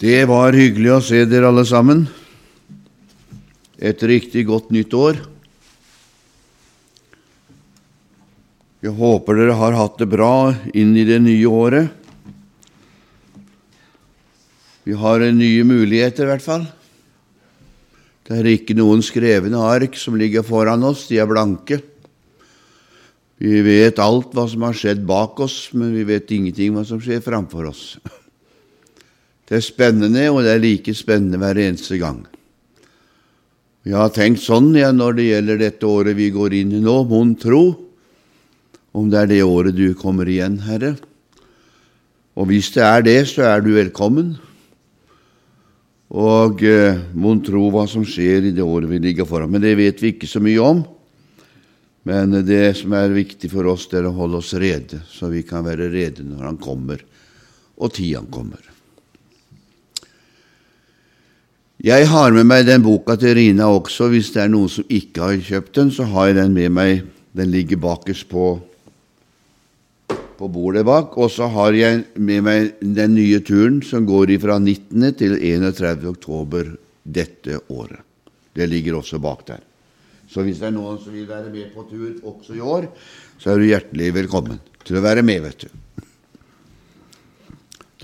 Det var hyggelig å se dere alle sammen. Et riktig godt nytt år. Jeg håper dere har hatt det bra inn i det nye året. Vi har nye muligheter, i hvert fall. Det er ikke noen skrevne ark som ligger foran oss, de er blanke. Vi vet alt hva som har skjedd bak oss, men vi vet ingenting hva som skjer framfor oss. Det er spennende, og det er like spennende hver eneste gang. Jeg har tenkt sånn ja, når det gjelder dette året vi går inn i nå, mon tro, om det er det året du kommer igjen, Herre. Og hvis det er det, så er du velkommen. Og eh, mon tro hva som skjer i det året vi ligger foran. Men det vet vi ikke så mye om. Men det som er viktig for oss, det er å holde oss rede, så vi kan være rede når Han kommer, og tida kommer. Jeg har med meg den boka til Rina også. Hvis det er noen som ikke har kjøpt den, så har jeg den med meg. Den ligger bakerst på, på bordet bak. Og så har jeg med meg den nye turen som går fra 19. til 31. oktober dette året. Det ligger også bak der. Så hvis det er noen som vil være med på tur også i år, så er du hjertelig velkommen til å være med, vet du.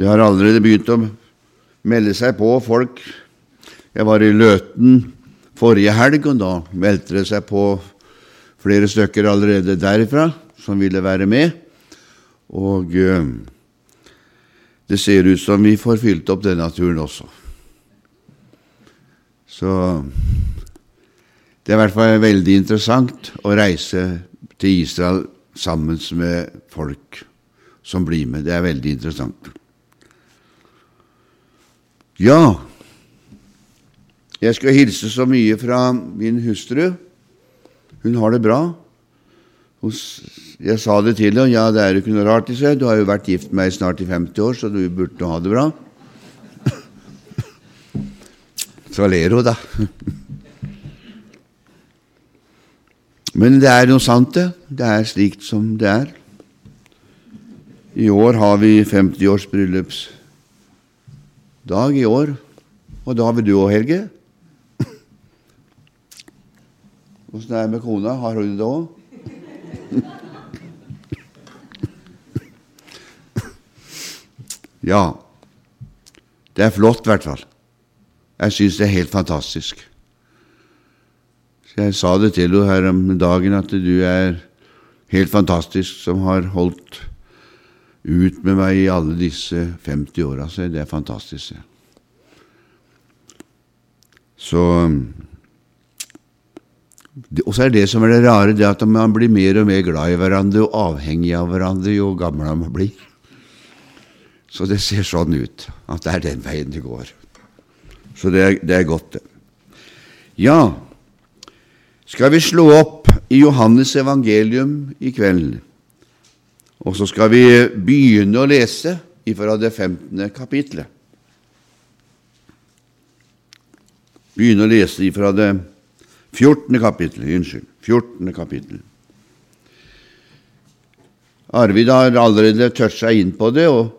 Det har allerede begynt å melde seg på folk jeg var i Løten forrige helg, og da meldte det seg på flere stykker allerede derifra som ville være med. Og eh, det ser ut som vi får fylt opp denne turen også. Så det er i hvert fall veldig interessant å reise til Israel sammen med folk som blir med. Det er veldig interessant. Ja, jeg skal hilse så mye fra min hustru. Hun har det bra. Jeg sa det til henne. Ja, det er jo ikke noe rart i seg. Du har jo vært gift med meg snart i 50 år, så du burde ha det bra. Så ler hun, da. Men det er noe sant, det. Det er slikt som det er. I år har vi 50 års bryllupsdag i år. Og da har vi du òg, Helge. Åssen det er med kona? Har hun det òg? ja. Det er flott, i hvert fall. Jeg syns det er helt fantastisk. Så jeg sa det til henne her om dagen, at du er helt fantastisk som har holdt ut med meg i alle disse 50 åra. Det er fantastisk. Så og så er det som er det rare, det at man blir mer og mer glad i hverandre og avhengig av hverandre jo gamle man blir. Så det ser sånn ut, at det er den veien det går. Så det er, det er godt, det. Ja, skal vi slå opp i Johannes evangelium i kveld, og så skal vi begynne å lese ifra det 15. kapitlet. Begynne å lese ifra det 15. 14. kapittel. Unnskyld. 14. kapittel. Arvid har allerede tørt seg inn på det, og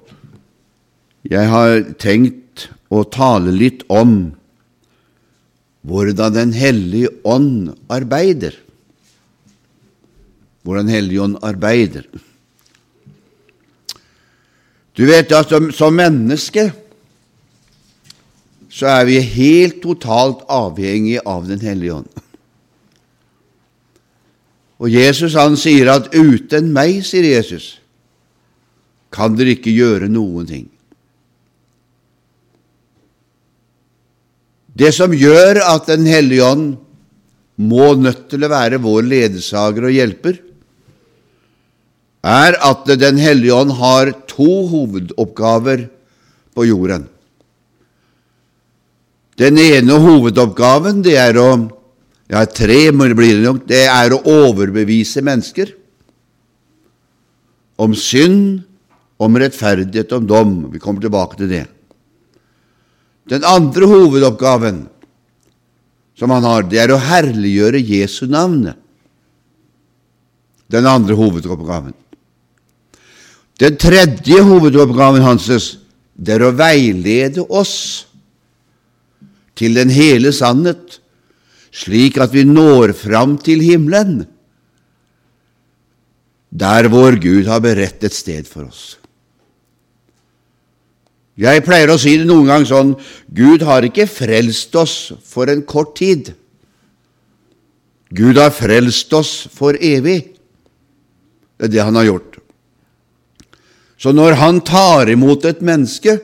jeg har tenkt å tale litt om hvordan Den hellige ånd arbeider. Hvordan Hellige ånd arbeider. Du vet at som, som menneske så er vi helt totalt avhengig av Den hellige ånd. Og Jesus han sier at 'uten meg', sier Jesus, 'kan dere ikke gjøre noen ting'. Det som gjør at Den hellige ånd må nødt til å være vår ledsager og hjelper, er at Den hellige ånd har to hovedoppgaver på jorden. Den ene hovedoppgaven det er å ja, tre blir det nok. Det er å overbevise mennesker om synd, om rettferdighet, om dom. Vi kommer tilbake til det. Den andre hovedoppgaven som han har, det er å herliggjøre Jesu navn. Den andre hovedoppgaven. Den tredje hovedoppgaven hans, det er å veilede oss til den hele sannhet, slik at vi når fram til himmelen, der vår Gud har beredt et sted for oss. Jeg pleier å si det noen gang sånn Gud har ikke frelst oss for en kort tid. Gud har frelst oss for evig. Det er det han har gjort. Så når han tar imot et menneske,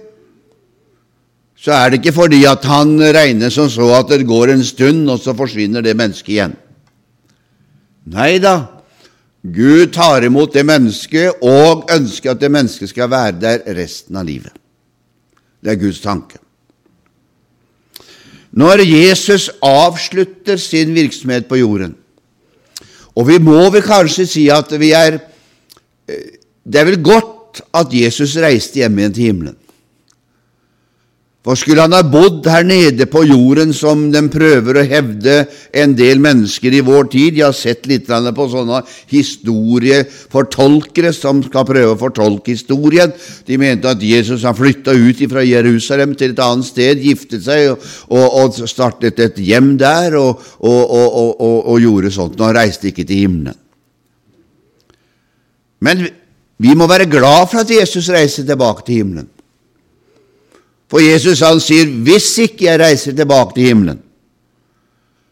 så er det ikke fordi at han regner som så at det går en stund, og så forsvinner det mennesket igjen. Nei da, Gud tar imot det mennesket og ønsker at det mennesket skal være der resten av livet. Det er Guds tanke. Når Jesus avslutter sin virksomhet på jorden, og vi må vel kanskje si at vi er eh, Det er vel godt at Jesus reiste hjem igjen til himmelen. For skulle han ha bodd her nede på jorden, som de prøver å hevde en del mennesker i vår tid Jeg har sett litt på sånne historiefortolkere som skal prøve å fortolke historien. De mente at Jesus har flytta ut fra Jerusalem til et annet sted, giftet seg og, og, og startet et hjem der og, og, gjorde sånt. Og han reiste ikke til himmelen. Men vi må være glad for at Jesus reiste tilbake til himmelen. For Jesus han sier, 'Hvis ikke jeg reiser tilbake til himmelen,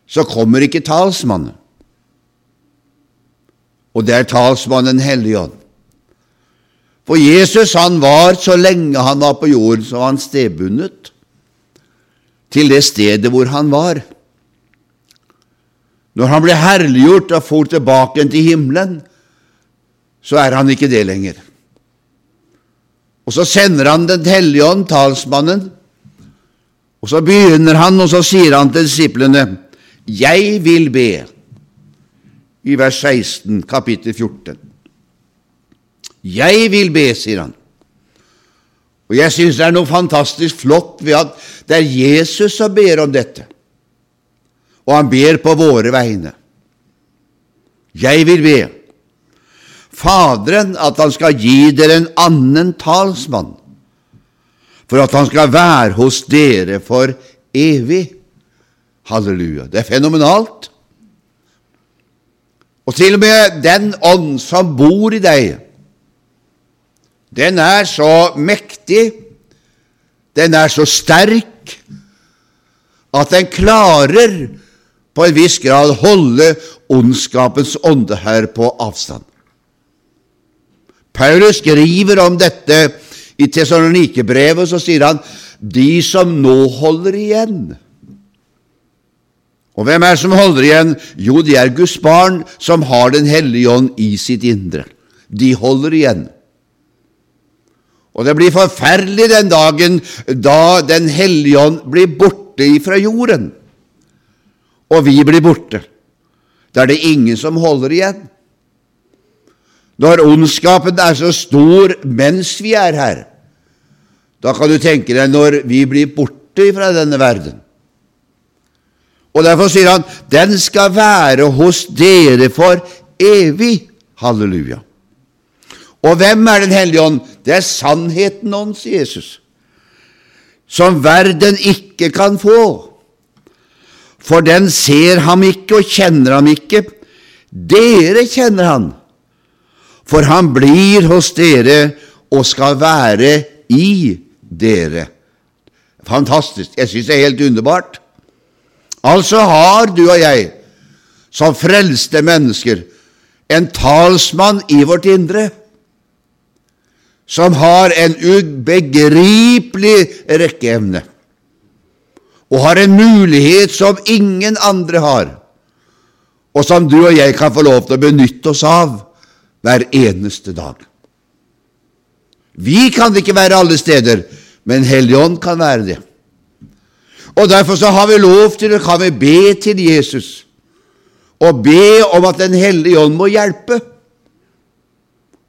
så kommer ikke talsmannen.' Og det er talsmannen Helligånd. For Jesus han var, så lenge han var på jorden, så var han stedbundet til det stedet hvor han var. Når han ble herliggjort og for tilbake til himmelen, så er han ikke det lenger. Og så sender han Den hellige ånd, talsmannen, og så begynner han, og så sier han til disiplene, Jeg vil be, i vers 16, kapittel 14. Jeg vil be, sier han. Og jeg syns det er noe fantastisk flott ved at det er Jesus som ber om dette, og han ber på våre vegne. Jeg vil be. Faderen at han skal gi dere en annen talsmann, for at han skal være hos dere for evig. Halleluja. Det er fenomenalt. Og til og med den ånd som bor i deg, den er så mektig, den er så sterk, at den klarer på en viss grad holde ondskapens ånde her på avstand. Paulus skriver om dette i Tessalonikerbrevet, så sier han de som nå holder igjen. Og hvem er det som holder igjen? Jo, de er Guds barn som har Den hellige ånd i sitt indre. De holder igjen. Og det blir forferdelig den dagen da Den hellige ånd blir borte fra jorden, og vi blir borte. Da er det ingen som holder igjen når ondskapen er så stor mens vi er her, da kan du tenke deg når vi blir borte fra denne verden. Og Derfor sier han, 'Den skal være hos dere for evig'. Halleluja. Og hvem er Den hellige ånd? Det er sannheten ånd, sier Jesus, som verden ikke kan få. For den ser ham ikke og kjenner ham ikke. Dere kjenner han for han blir hos dere og skal være i dere. Fantastisk. Jeg syns det er helt underbart. Altså har du og jeg, som frelste mennesker, en talsmann i vårt indre som har en ubegripelig rekkeevne, og har en mulighet som ingen andre har, og som du og jeg kan få lov til å benytte oss av hver eneste dag. Vi kan ikke være alle steder, men Helligånd kan være det. Og Derfor så har vi lov til å kan vi be til Jesus og be om at Den hellige ånd må hjelpe.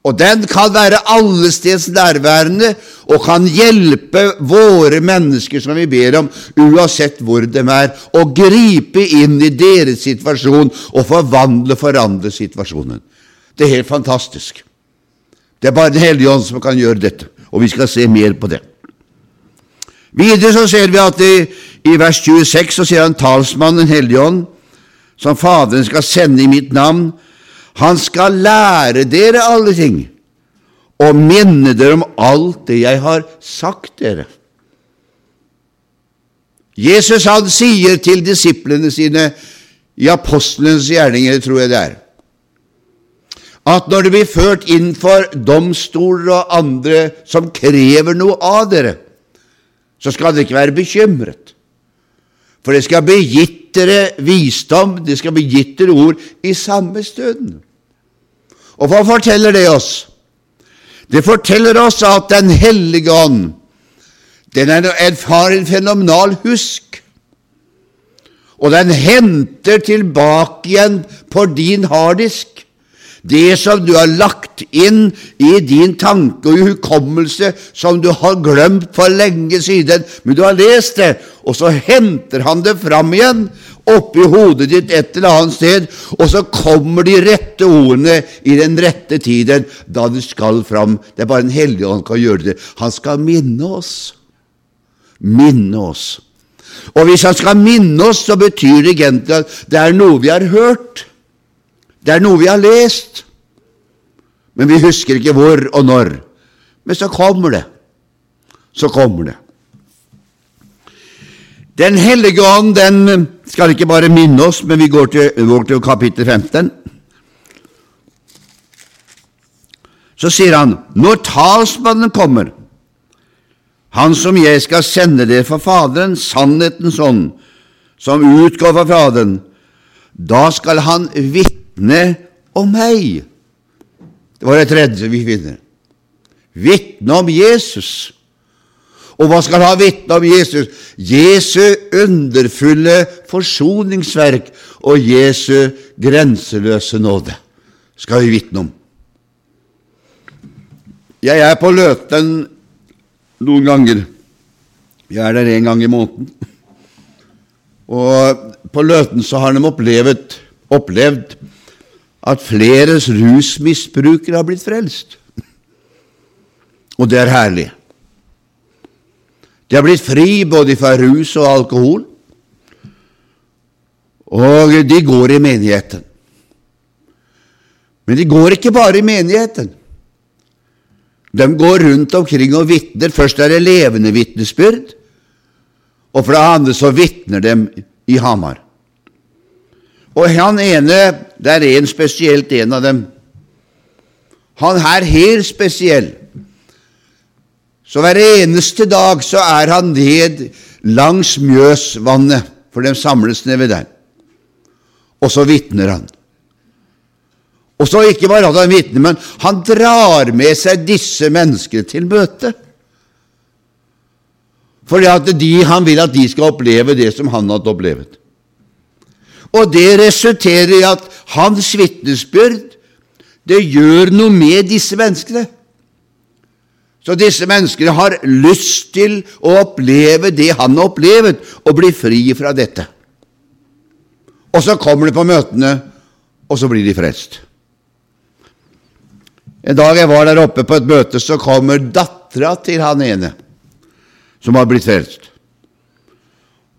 Og den kan være allesteds nærværende og kan hjelpe våre mennesker som vi ber om, uansett hvor de er, og gripe inn i deres situasjon og forvandle, forandre situasjonen. Det er helt fantastisk. Det er bare Den hellige ånd som kan gjøre dette, og vi skal se mer på det. Videre så ser vi at i, i vers 26 så sier han talsmannen Den hellige ånd, som Faderen skal sende i mitt navn, han skal lære dere alle ting og minne dere om alt det jeg har sagt dere. Jesus han sier til disiplene sine i apostelens gjerninger, tror jeg det er, at når det blir ført inn for domstoler og andre som krever noe av dere, så skal dere ikke være bekymret. For det skal bli gitt dere visdom, det skal bli gitt dere ord i samme stunden. Og hva forteller det oss? Det forteller oss at Den hellige ånd den er en, har en fenomenal husk, og den henter tilbake igjen på din harddisk det som du har lagt inn i din tanke og hukommelse, som du har glemt for lenge siden, men du har lest det, og så henter han det fram igjen oppi hodet ditt et eller annet sted, og så kommer de rette ordene i den rette tiden da det skal fram. Det er bare en hellig ånd kan gjøre det. Han skal minne oss. Minne oss. Og hvis han skal minne oss, så betyr det egentlig at det er noe vi har hørt. Det er noe vi har lest, men vi husker ikke hvor og når. Men så kommer det. Så kommer det. Den hellige ånd den skal ikke bare minne oss, men vi går til, går til kapittel 15. Så sier han, når talsmannen kommer, han som jeg skal sende dere for Faderen, sannhetens ånd, som utgår fra Faderen, da skal han vitne vitne om meg. Det var det tredje vi finner. Vitne om Jesus. Og hva skal ha vitne om Jesus? Jesu underfulle forsoningsverk og Jesu grenseløse nåde skal vi vitne om. Jeg er på Løten noen ganger. Jeg er der en gang i måneden. Og på Løten så har de opplevd, opplevd at flere rusmisbrukere har blitt frelst. Og det er herlig. De har blitt fri både fra rus og alkohol, og de går i menigheten. Men de går ikke bare i menigheten. De går rundt omkring og vitner. Først er det levende vitnesbyrd, og for det andre så vitner de i Hamar. Og han ene, det er en spesielt en av dem. Han er helt spesiell. Så hver eneste dag så er han ned langs Mjøsvannet, for de samles nede der. Og så vitner han. Og så ikke bare at han vitner, men han drar med seg disse menneskene til møte. Fordi at de, han vil at de skal oppleve det som han har opplevet. Og det resulterer i at hans vitnesbyrd det gjør noe med disse menneskene. Så disse menneskene har lyst til å oppleve det han har opplevd, og bli fri fra dette. Og så kommer de på møtene, og så blir de frelst. En dag jeg var der oppe på et møte, så kommer dattera til han ene som har blitt frelst.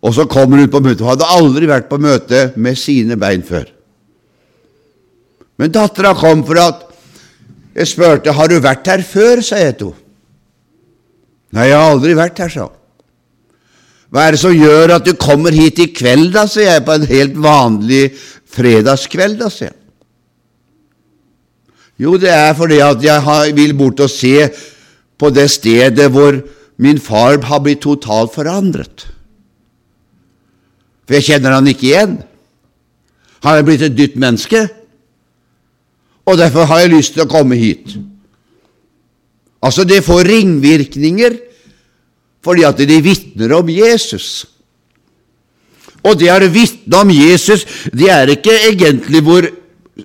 Og så kommer hun på møte. Hun hadde aldri vært på møte med sine bein før. Men dattera kom for at jeg spurte har du vært her før, sa jeg til henne. Nei, jeg har aldri vært her, sa hun. Hva er det som gjør at du kommer hit i kveld, da, sier jeg, på en helt vanlig fredagskveld, da, sier jeg. Jo, det er fordi at jeg vil bort og se på det stedet hvor min far har blitt totalt forandret. For jeg kjenner han ikke igjen. Han er blitt et dytt menneske, og derfor har jeg lyst til å komme hit. Altså, det får ringvirkninger fordi at de vitner om Jesus. Og det å vitne om Jesus, det er ikke egentlig hvor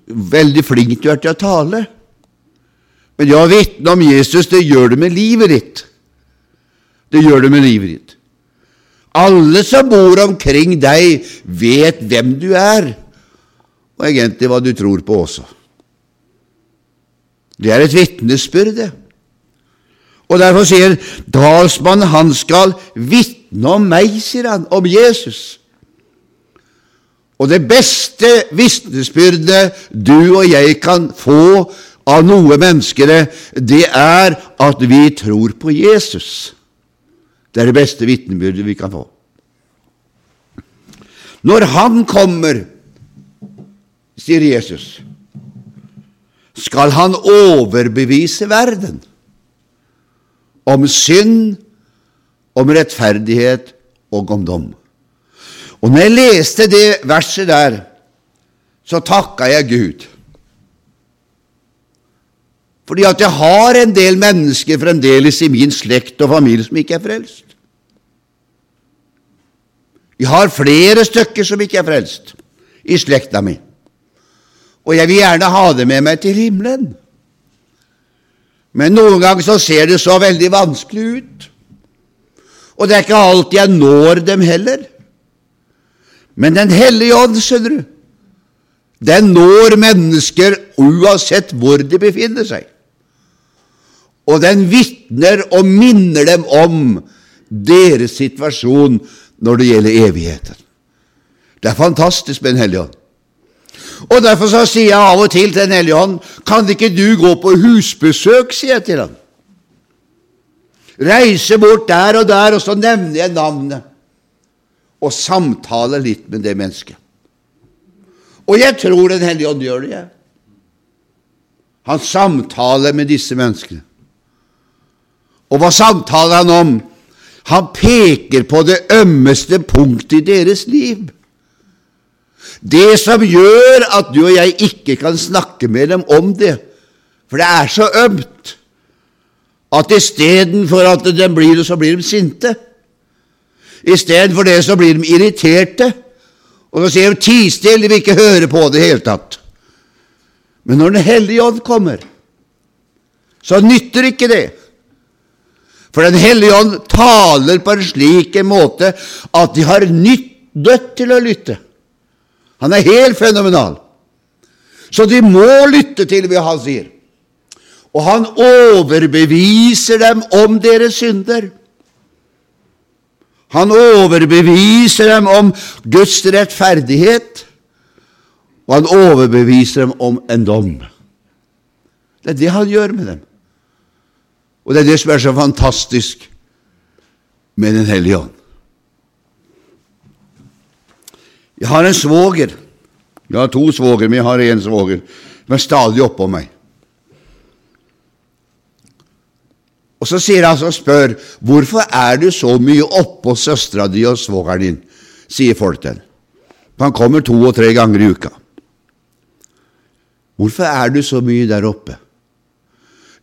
veldig flink du er til å tale. Men det å vitne om Jesus, det gjør du med livet ditt. Det gjør du med livet ditt. Alle som bor omkring deg, vet hvem du er, og egentlig hva du tror på også. Det er et vitnesbyrd. Og derfor sier dalsmannen han skal vitne om meg, sier han, om Jesus. Og det beste vitnesbyrdet du og jeg kan få av noe menneskere, det er at vi tror på Jesus. Det er det beste vitnesbyrdet vi kan få. Når Han kommer, sier Jesus, skal Han overbevise verden om synd, om rettferdighet og om dom. Og når jeg leste det verset der, så takka jeg Gud. Fordi at jeg har en del mennesker fremdeles i min slekt og familie som ikke er frelst. Jeg har flere stykker som ikke er frelst i slekta mi. Og jeg vil gjerne ha det med meg til himmelen. Men noen ganger så ser det så veldig vanskelig ut. Og det er ikke alltid jeg når dem heller. Men Den hellige ånd, skjønner du, den når mennesker uansett hvor de befinner seg. Og den vitner og minner dem om deres situasjon når det gjelder evigheten. Det er fantastisk med Den hellige ånd. Og Derfor så sier jeg av og til til Den hellige ånd Kan ikke du gå på husbesøk, sier jeg til ham. Reise bort der og der, og så nevner jeg navnet. Og samtale litt med det mennesket. Og jeg tror Den hellige ånd gjør det, jeg. Han samtaler med disse menneskene. Og hva samtaler han om? Han peker på det ømmeste punktet i deres liv. Det som gjør at du og jeg ikke kan snakke med dem om det, for det er så ømt, at istedenfor at de blir det, så blir de sinte. Istedenfor det så blir de irriterte, og så sier de 'ti stille', de vil ikke høre på det i hele tatt. Men når Den hellige ånd kommer, så nytter ikke det. For Den hellige ånd taler på en slik måte at de har nytt dødt til å lytte. Han er helt fenomenal. Så de må lytte til hva han sier. Og han overbeviser dem om deres synder. Han overbeviser dem om Guds rettferdighet, og han overbeviser dem om en dom. Det er det han gjør med dem. Og det er det som er så fantastisk med Den hellige ånd. Jeg har en svoger. Jeg har to svoger, men jeg har én svoger som er stadig oppå meg. Og Så sier han og spør hvorfor er du så mye oppå søstera di og svogeren din, sier folk til han kommer to og tre ganger i uka. Hvorfor er du så mye der oppe?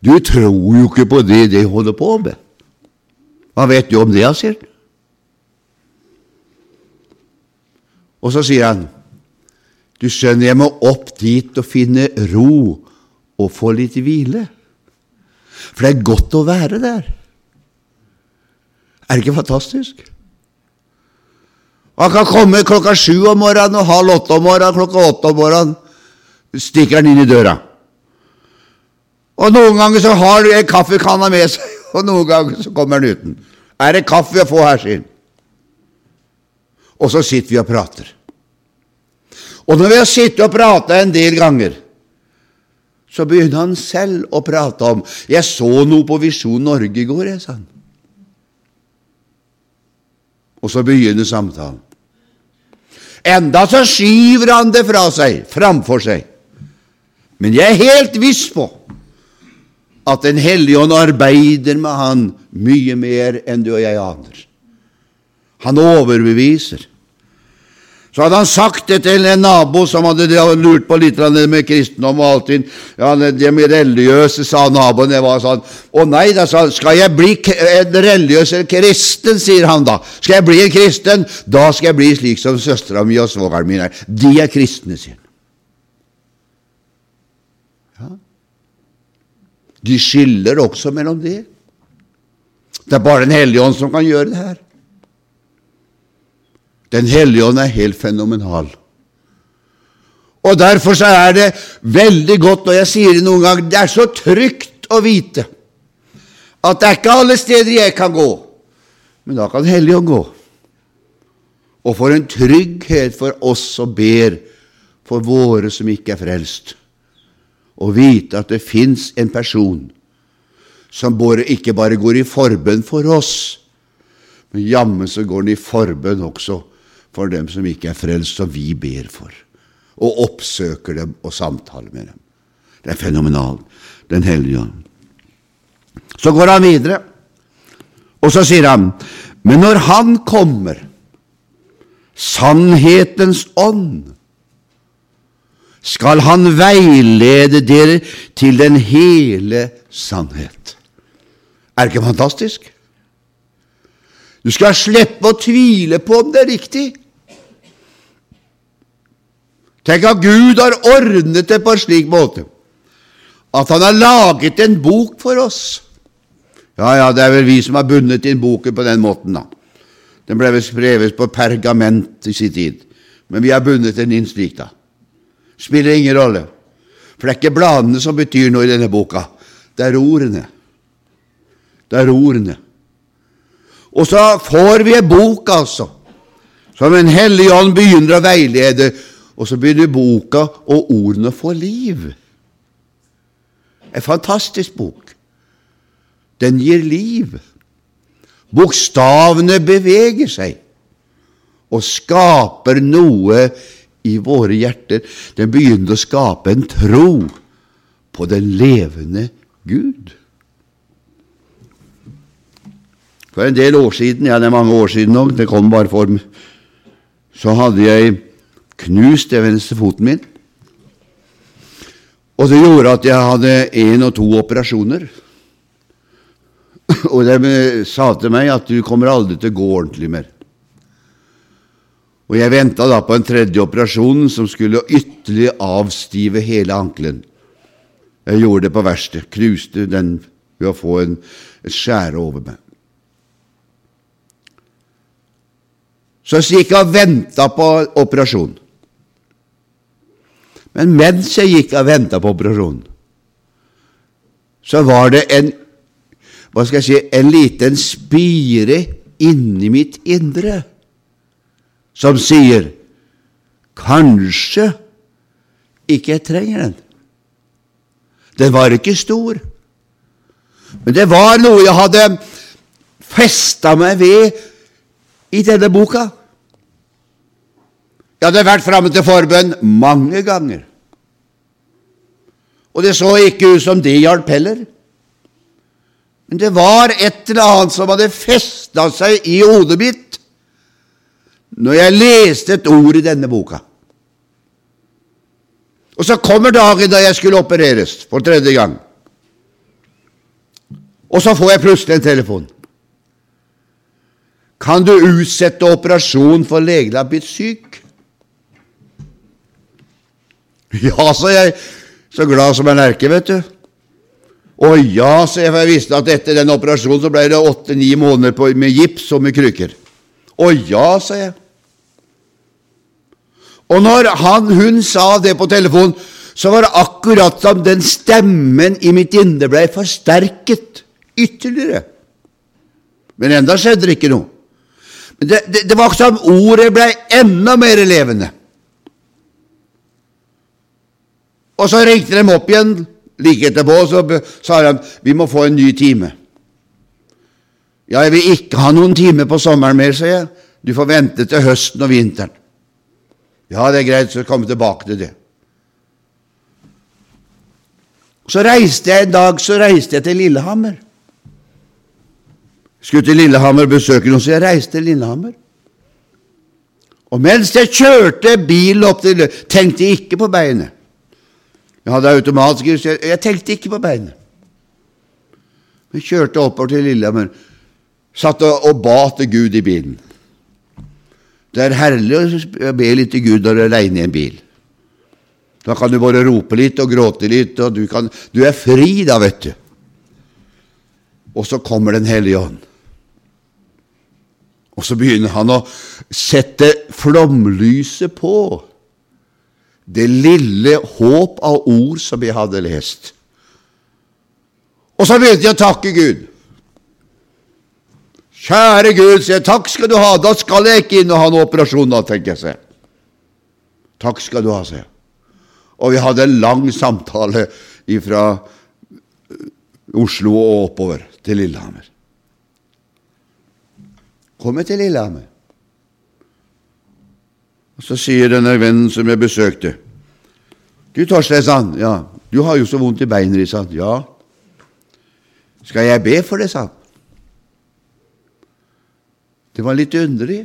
Du tror jo ikke på det de holder på med. Hva vet du om det, sier han. Og så sier han, du skjønner, jeg må opp dit og finne ro og få litt hvile. For det er godt å være der. Er det ikke fantastisk? Han kan komme klokka sju om morgenen og halv åtte om morgenen, klokka åtte om morgenen stikker han inn i døra. Og Noen ganger så har du en kaffekanne med seg, og noen ganger så kommer den uten. Er det kaffe å få her, sier. Og så sitter vi og prater. Og når vi har sittet og prata en del ganger, så begynner han selv å prate om 'Jeg så noe på Visjon Norge i går', jeg, sa han. Og så begynner samtalen. Enda så skyver han det fra seg, framfor seg. Men jeg er helt viss på at Den hellige ånd arbeider med han mye mer enn du og jeg aner. Han overbeviser. Så hadde han sagt det til en nabo som hadde lurt på litt med kristendom og alltid. Ja, de religiøse, sa naboen. Det var sånn. Å nei, da sa han. Skal jeg bli en religiøs eller kristen, sier han da. Skal jeg bli en kristen? Da skal jeg bli slik som søstera mi og svogeren min er. De er kristne, sier han. De skiller også mellom det. Det er bare Den hellige ånd som kan gjøre det her. Den hellige ånd er helt fenomenal. Og Derfor så er det veldig godt, og jeg sier det noen ganger, det er så trygt å vite at det er ikke alle steder jeg kan gå, men da kan Helligånd gå. Og for en trygghet for oss som ber for våre som ikke er frelst, å vite at det fins en person som ikke bare går i forbønn for oss, men jammen så går han i forbønn også for dem som ikke er frelst, som vi ber for, og oppsøker dem og samtaler med dem. Det er fenomenalt. Den hellige ånd. Så går han videre, og så sier han, men når Han kommer, sannhetens ånd, skal Han veilede dere til den hele sannhet. Er det ikke fantastisk? Du skal slippe å tvile på om det er riktig. Tenk at Gud har ordnet det på en slik måte at Han har laget en bok for oss. Ja, ja, det er vel vi som har bundet inn boken på den måten, da. Den ble vel skrevet på pergament i sin tid, men vi har bundet den inn slik, da. Spiller ingen rolle, for det er ikke bladene som betyr noe i denne boka, det er ordene. Det er ordene. Og så får vi en bok, altså, som en hellig ånd begynner å veilede, og så begynner boka og ordene å få liv. En fantastisk bok. Den gir liv. Bokstavene beveger seg og skaper noe i våre hjerter. Den begynte å skape en tro på den levende Gud. For en del år siden, ja det er mange år siden nok, det kom bare for så hadde jeg knust den venstre foten min. Og det gjorde at jeg hadde én og to operasjoner. Og de sa til meg at du kommer aldri til å gå ordentlig mer. Og jeg venta da på en tredje operasjon som skulle ytterligere avstive hele ankelen. Jeg gjorde det på verste. knuste den ved å få en, skjære over meg. Så jeg gikk og venta på operasjon. Men mens jeg gikk og venta på operasjonen, så var det en hva skal jeg si, en liten spire inni mitt indre som sier kanskje ikke jeg trenger den. Den var ikke stor, men det var noe jeg hadde festa meg ved i denne boka. Jeg hadde vært framme til forbønn mange ganger, og det så ikke ut som det hjalp heller. Men det var et eller annet som hadde festa seg i hodet mitt når jeg leste et ord i denne boka. Og så kommer dagen da jeg skulle opereres for tredje gang. Og så får jeg plutselig en telefon. Kan du utsette operasjon for legen har blitt syk? Ja, sa jeg, så glad som en erke, vet du. Å ja, sa jeg, for jeg visste at etter den operasjonen så ble det åtte-ni måneder med gips og med krykker. Å ja, sa jeg. Og når han, hun sa det på telefonen, så var det akkurat som den stemmen i mitt indre ble forsterket ytterligere. Men enda skjedde det ikke noe. Men det, det, det var som ordet ble enda mer levende. Og så ringte de opp igjen like etterpå, så sa de vi må få en ny time. Ja, jeg vil ikke ha noen time på sommeren mer, sier jeg. Du får vente til høsten og vinteren. Ja, det er greit, så komme tilbake til det. Så reiste jeg en dag så reiste jeg til Lillehammer. Skulle til Lillehammer besøke noen, så jeg reiste til Lillehammer. Og mens jeg kjørte bilen opp til tenkte jeg ikke på beinet. Jeg hadde automatisk jeg, jeg tenkte ikke på beinet. Men kjørte oppover til Lillehammer, satt og, og ba til Gud i bilen. Det er herlig å be litt til Gud når du er aleine i en bil. Da kan du bare rope litt og gråte litt, og du, kan, du er fri da, vet du. Og så kommer Den hellige ånd. Og så begynner han å sette flomlyset på det lille håp av ord som jeg hadde lest. Og så begynte jeg å takke Gud. Kjære Gud, sier jeg, takk skal du ha, da skal jeg ikke inn og ha noen operasjon, da, tenker jeg, sier Takk skal du ha, sier jeg. Og vi hadde en lang samtale fra Oslo og oppover til Lillehammer. Kommer til Lillehammer. Og Så sier denne vennen som jeg besøkte Du, Torstein, sa han, ja, du har jo så vondt i beina, sa han. Ja. Skal jeg be for det, sa han. Det var litt underlig,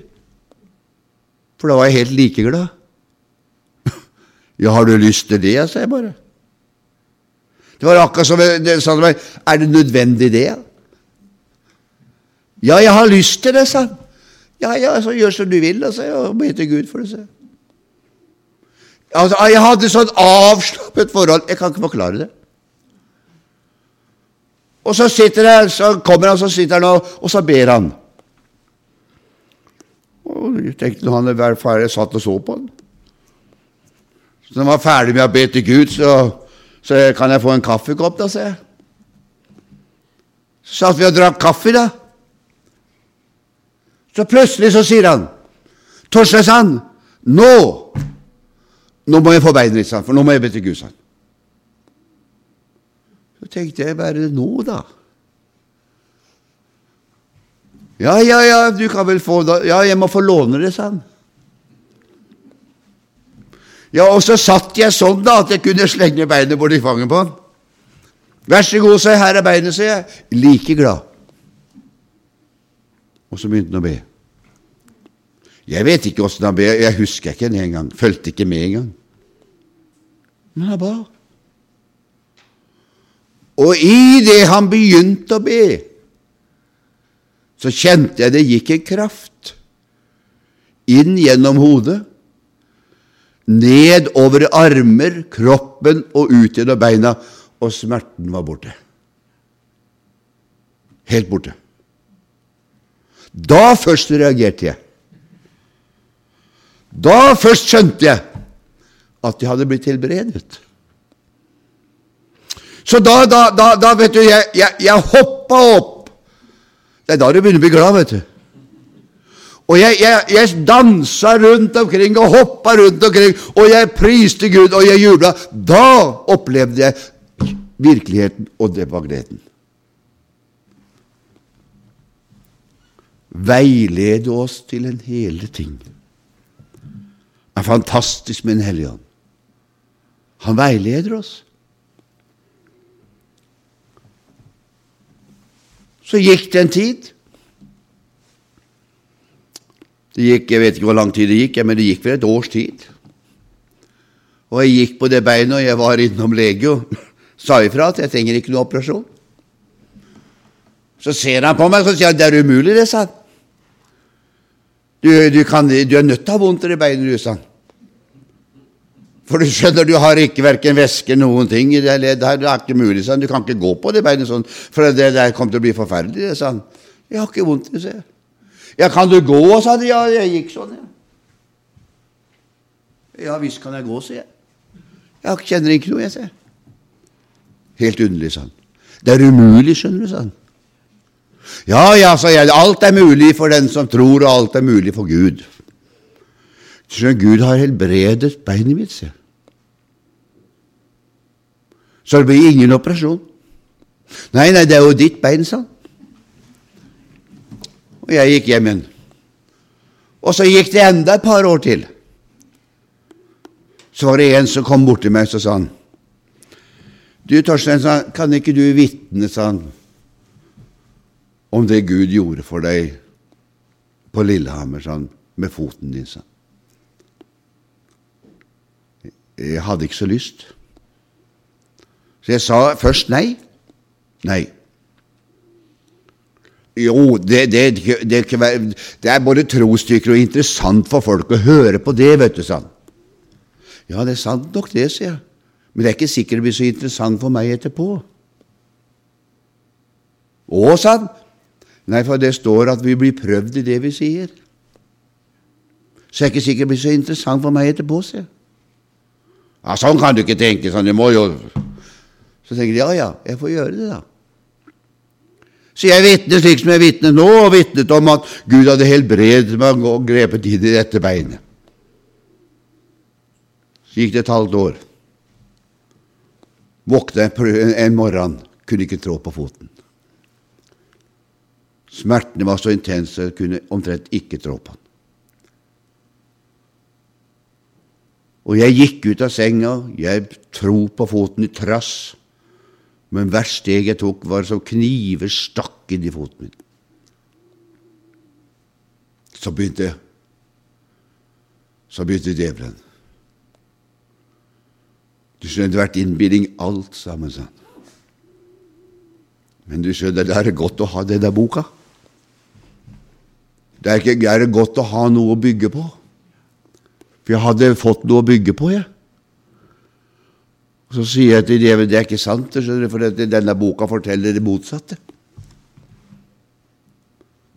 for da var jeg helt likeglad. Ja, har du lyst til det, sa jeg bare. Det var akkurat som jeg sa til meg, er det nødvendig, det? Ja, jeg har lyst til det, sa han. Ja, ja, så gjør som du vil, altså, og be til Gud for det, sa Altså, jeg hadde sånn avslappet forhold Jeg kan ikke forklare det. Og så sitter jeg, så kommer han, så sitter han og, og så ber han. Og jeg tenkte han er ferdig, jeg satt og så på han. Så når han var ferdig med å be til Gud, så, så kan jeg få en kaffekopp, da, sier jeg. Så satt vi og drakk kaffe, da. Så plutselig så sier han Torsteinsson, nå nå må jeg få beinritt, for nå må jeg be til Gud. Sånn. Så tenkte jeg bare nå, da. Ja, ja, ja, du kan vel få det. Ja, jeg må få låne det, sa han. Ja, og så satt jeg sånn, da, at jeg kunne slenge beinet borti fanget på han. Vær så god, sa jeg, her er beinet, sa jeg. Like glad. Og så begynte han å be. Jeg vet ikke åssen han ber, jeg husker ikke det engang. Fulgte ikke med engang. Men han ba. Og i det han begynte å be, så kjente jeg det gikk en kraft inn gjennom hodet, ned over armer, kroppen og ut gjennom beina, og smerten var borte. Helt borte. Da først reagerte jeg. Da først skjønte jeg at jeg hadde blitt helbredet. Så da, da, da, da vet du, jeg, jeg, jeg hoppa opp. Det er da du begynner å bli glad, vet du. Og jeg, jeg, jeg dansa rundt omkring og hoppa rundt omkring, og jeg priste Gud, og jeg jubla. Da opplevde jeg virkeligheten, og det var gleden. Veilede oss til en hele ting Det er fantastisk med Den hellige ånd. Han veileder oss. Så gikk det en tid. Det gikk, Jeg vet ikke hvor lang tid det gikk, men det gikk vel et års tid. Og jeg gikk på det beinet, og jeg var innom lege og sa ifra at jeg trenger ikke noe operasjon. Så ser han på meg og sier han, det er umulig, det, sa han. Du, du, kan, du, er nødt til å ha vondt i beinet, du, sa han. For du skjønner, du har ikke verken væske noen ting i det her. Det er ikke mulig, sa han. Du kan ikke gå på det beinet sånn, for det der kommer til å bli forferdelig, sa han. Jeg har ikke vondt sa jeg. Ja, kan du gå, sa de. Ja, jeg gikk sånn, ja. Ja visst kan jeg gå, sier jeg. Jeg kjenner ikke noe, jeg, sier. Helt underlig, sa han. Det er umulig, skjønner du, sa han. Ja, ja, sa jeg. Alt er mulig for den som tror, og alt er mulig for Gud. Skjønner, Gud har helbredet beinet mitt, sier så det blir ingen operasjon. Nei, nei, det er jo ditt bein, sa han. Og jeg gikk hjem igjen. Og så gikk det enda et par år til. Så var det en som kom bort til meg, så sa han Du, Torstein, sa, kan ikke du vitne, sa han, om det Gud gjorde for deg på Lillehammer, sa han, med foten din, sa han. Jeg hadde ikke så lyst. Så jeg sa først nei. Nei. Jo, det, det, det, det er både trosstykker og interessant for folk å høre på det, vet du, sa han. Ja, det er sant nok, det, sier jeg. Men det er ikke sikkert det blir så interessant for meg etterpå. Å, sa han. Nei, for det står at vi blir prøvd i det vi sier. Så det er ikke sikkert det blir så interessant for meg etterpå, sier jeg. Ja, sånn kan du ikke tenke. sånn, du må jo... Så tenker de ja, ja, jeg får gjøre det, da. Så jeg vitner slik som jeg vitner nå, og vitnet om at Gud hadde helbredet meg og grepet inn i dette beinet. Så gikk det et halvt år. Våkna en morgen, kunne ikke trå på foten. Smertene var så intense jeg kunne omtrent ikke trå på den. Og jeg gikk ut av senga, jeg tro på foten i trass, men hvert steg jeg tok, var som kniver stakk inn i foten min. Så begynte Så begynte djevelen. Du skjønner, det har vært innbilning alt sammen, sa han. Men du skjønner, det er godt å ha denne boka. Det er ikke er godt å ha noe å bygge på. For jeg hadde fått noe å bygge på, jeg. Og Så sier jeg til djevelen det er ikke sant, for denne boka forteller det motsatte.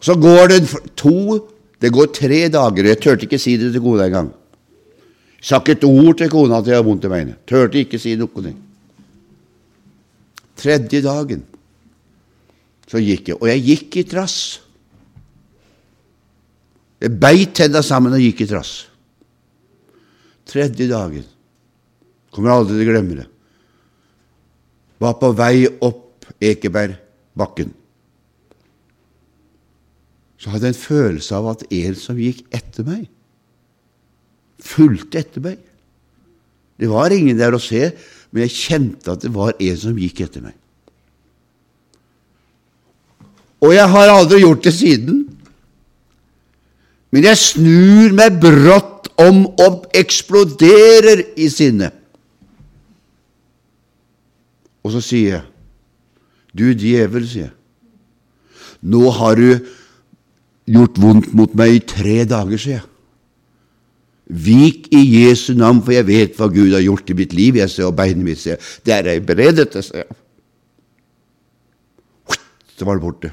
Så går det to, det går tre dager, og jeg turte ikke si det til kona engang. Sa ikke et ord til kona at jeg har vondt i beinet. Turte ikke si noe. Tredje dagen så gikk jeg, og jeg gikk i trass. Jeg beit tenna sammen og gikk i trass. Tredje dagen. Kommer aldri til å glemme det. Var på vei opp Ekebergbakken. Så hadde jeg en følelse av at en som gikk etter meg, fulgte etter meg. Det var ingen der å se, men jeg kjente at det var en som gikk etter meg. Og jeg har aldri gjort det siden. Men jeg snur meg brått om og eksploderer i sinne. Og så sier jeg, du djevel, sier jeg, nå har du gjort vondt mot meg i tre dager, sier jeg. Vik i Jesu navn, for jeg vet hva Gud har gjort i mitt liv. Jeg ser, og beinet mitt sier, det er jeg beredet til, sier jeg. Så var det borte.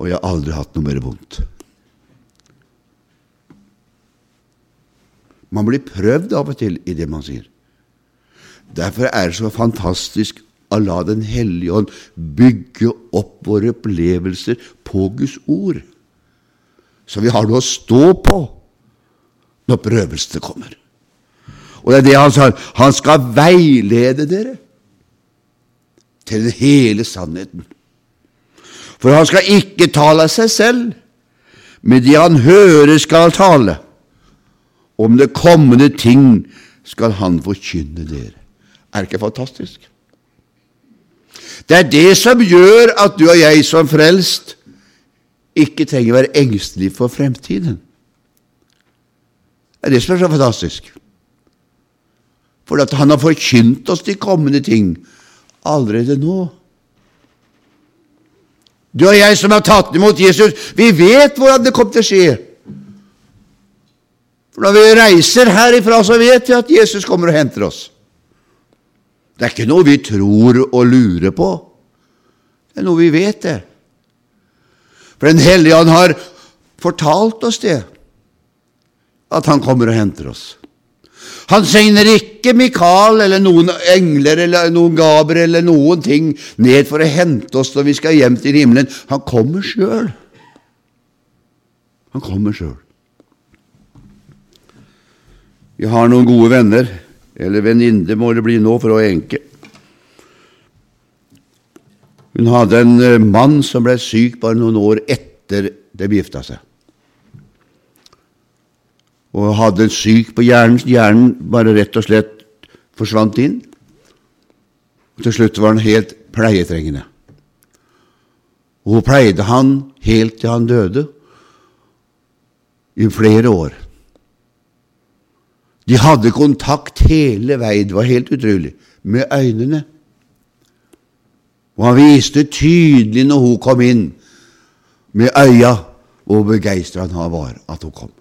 Og jeg har aldri hatt noe mer vondt. Man blir prøvd av og til i det man sier. Derfor er det så fantastisk å la Den hellige ånd bygge opp våre opplevelser på Guds ord, så vi har noe å stå på når prøvelsene kommer. Og det er det han sa. Han skal veilede dere til den hele sannheten. For han skal ikke tale seg selv, men de han hører, skal tale. Om det kommende ting skal han forkynne dere. Er ikke fantastisk? Det er det som gjør at du og jeg som frelst ikke trenger å være engstelig for fremtiden. Det er det som er så fantastisk. For at han har forkynt oss de kommende ting allerede nå. Du og jeg som har tatt imot Jesus, vi vet hvordan det kommer til å skje. For når vi reiser herifra, så vet vi at Jesus kommer og henter oss. Det er ikke noe vi tror og lurer på. Det er noe vi vet, det. For Den hellige han har fortalt oss det, at han kommer og henter oss. Han sender ikke Mikael eller noen engler eller noen gaber eller noen ting ned for å hente oss når vi skal hjem til himmelen. Han kommer sjøl. Han kommer sjøl. Vi har noen gode venner, eller venninne må det bli nå, for å enke. Hun hadde en eh, mann som ble syk bare noen år etter de gifta seg. Og hadde en syk på hjernen. Hjernen bare rett og slett forsvant inn. Og til slutt var han helt pleietrengende. Og hun pleide han helt til han døde, i flere år. De hadde kontakt hele veien, det var helt utrolig, med øynene. Og han viste tydelig når hun kom inn, med øya, hvor begeistra han var at hun kom.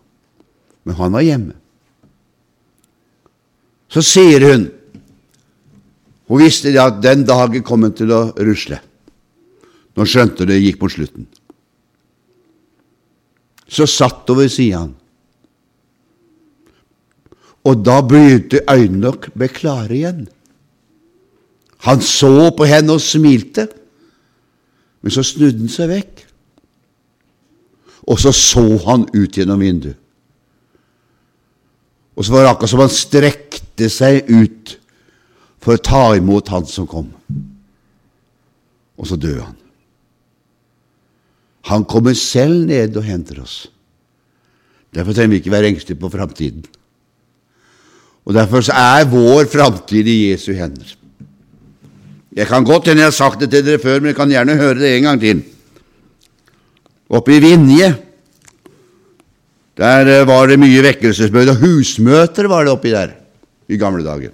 Men han var hjemme. Så sier hun Hun visste at den dagen kom hun til å rusle. Når hun skjønte det gikk mot slutten. Så satt hun ved sida han. Og da begynte øynene å bli klare igjen. Han så på henne og smilte. Men så snudde han seg vekk, og så så han ut gjennom vinduet. Og så var det akkurat som han strekte seg ut for å ta imot han som kom. Og så døde han. Han kommer selv ned og henter oss. Derfor trenger vi ikke være engstelige på framtiden. Og Derfor er vår framtid i Jesu hender. Jeg kan godt hende jeg har sagt det til dere før, men jeg kan gjerne høre det en gang til. Oppe i Vinje der eh, var det mye vekkelsesmøter, og husmøter var det oppi der i gamle dager.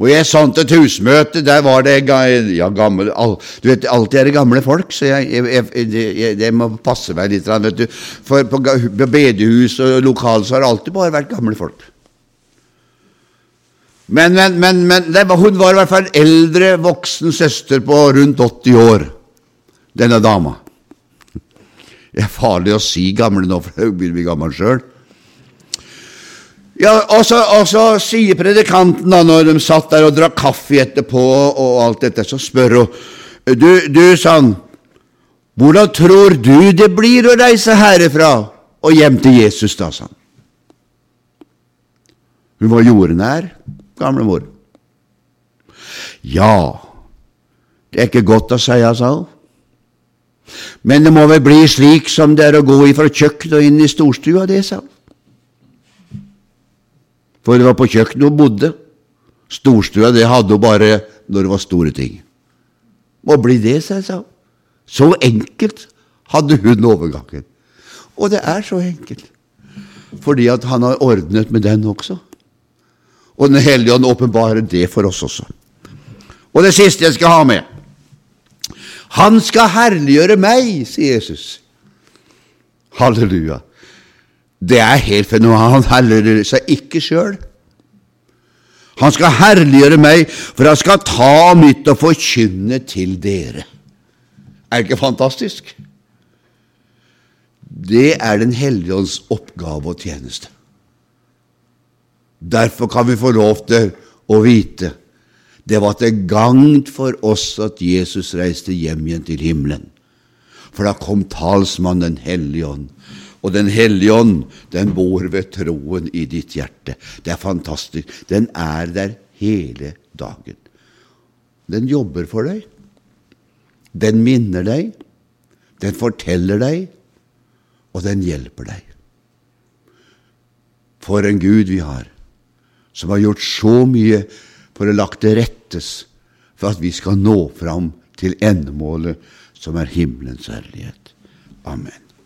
Og jeg sant et husmøte, der var det ja, gammel, Du vet, alltid er det gamle folk, så jeg, jeg, jeg, det må passe meg litt. Vet du. For på bedehus og lokal så har det alltid bare vært gamle folk. Men, men, men, men var, hun var i hvert fall en eldre, voksen søster på rundt 80 år, denne dama. Det er farlig å si gamle nå, for jeg begynner å bli gammel sjøl. Ja, og så, og så, sier predikanten, da, når de satt der og drakk kaffe etterpå, og alt dette, så spør hun Du, du sa han, hvordan tror du det blir å reise herifra og hjem til Jesus, da, sa han. Hun var jordnær, gamle mor. Ja, det er ikke godt å si, sa hun. Men det må vel bli slik som det er å gå ifra kjøkkenet og inn i storstua, det, sa han. For det var på kjøkkenet hun bodde. Storstua det hadde hun bare når det var store ting. Må bli det, sa jeg. Så enkelt hadde hun overgangen. Og det er så enkelt, fordi at han har ordnet med den også. Og Den hellige ånd åpenbarer det for oss også. Og det siste jeg skal ha med Han skal herliggjøre meg, sier Jesus. Halleluja. Det er helt fenomenalt. Han herliggjør seg ikke sjøl. Han skal herliggjøre meg, for han skal ta mitt og forkynne til dere. Er det ikke fantastisk? Det er Den hellige ånds oppgave og tjeneste. Derfor kan vi få lov til å vite det var til gagn for oss at Jesus reiste hjem igjen til himmelen. For da kom talsmannen Den hellige ånd og Den hellige ånd, den bor ved troen i ditt hjerte. Det er fantastisk. Den er der hele dagen. Den jobber for deg. Den minner deg. Den forteller deg, og den hjelper deg. For en Gud vi har, som har gjort så mye for å lagt det rettes for at vi skal nå fram til endemålet, som er himmelens herlighet. Amen.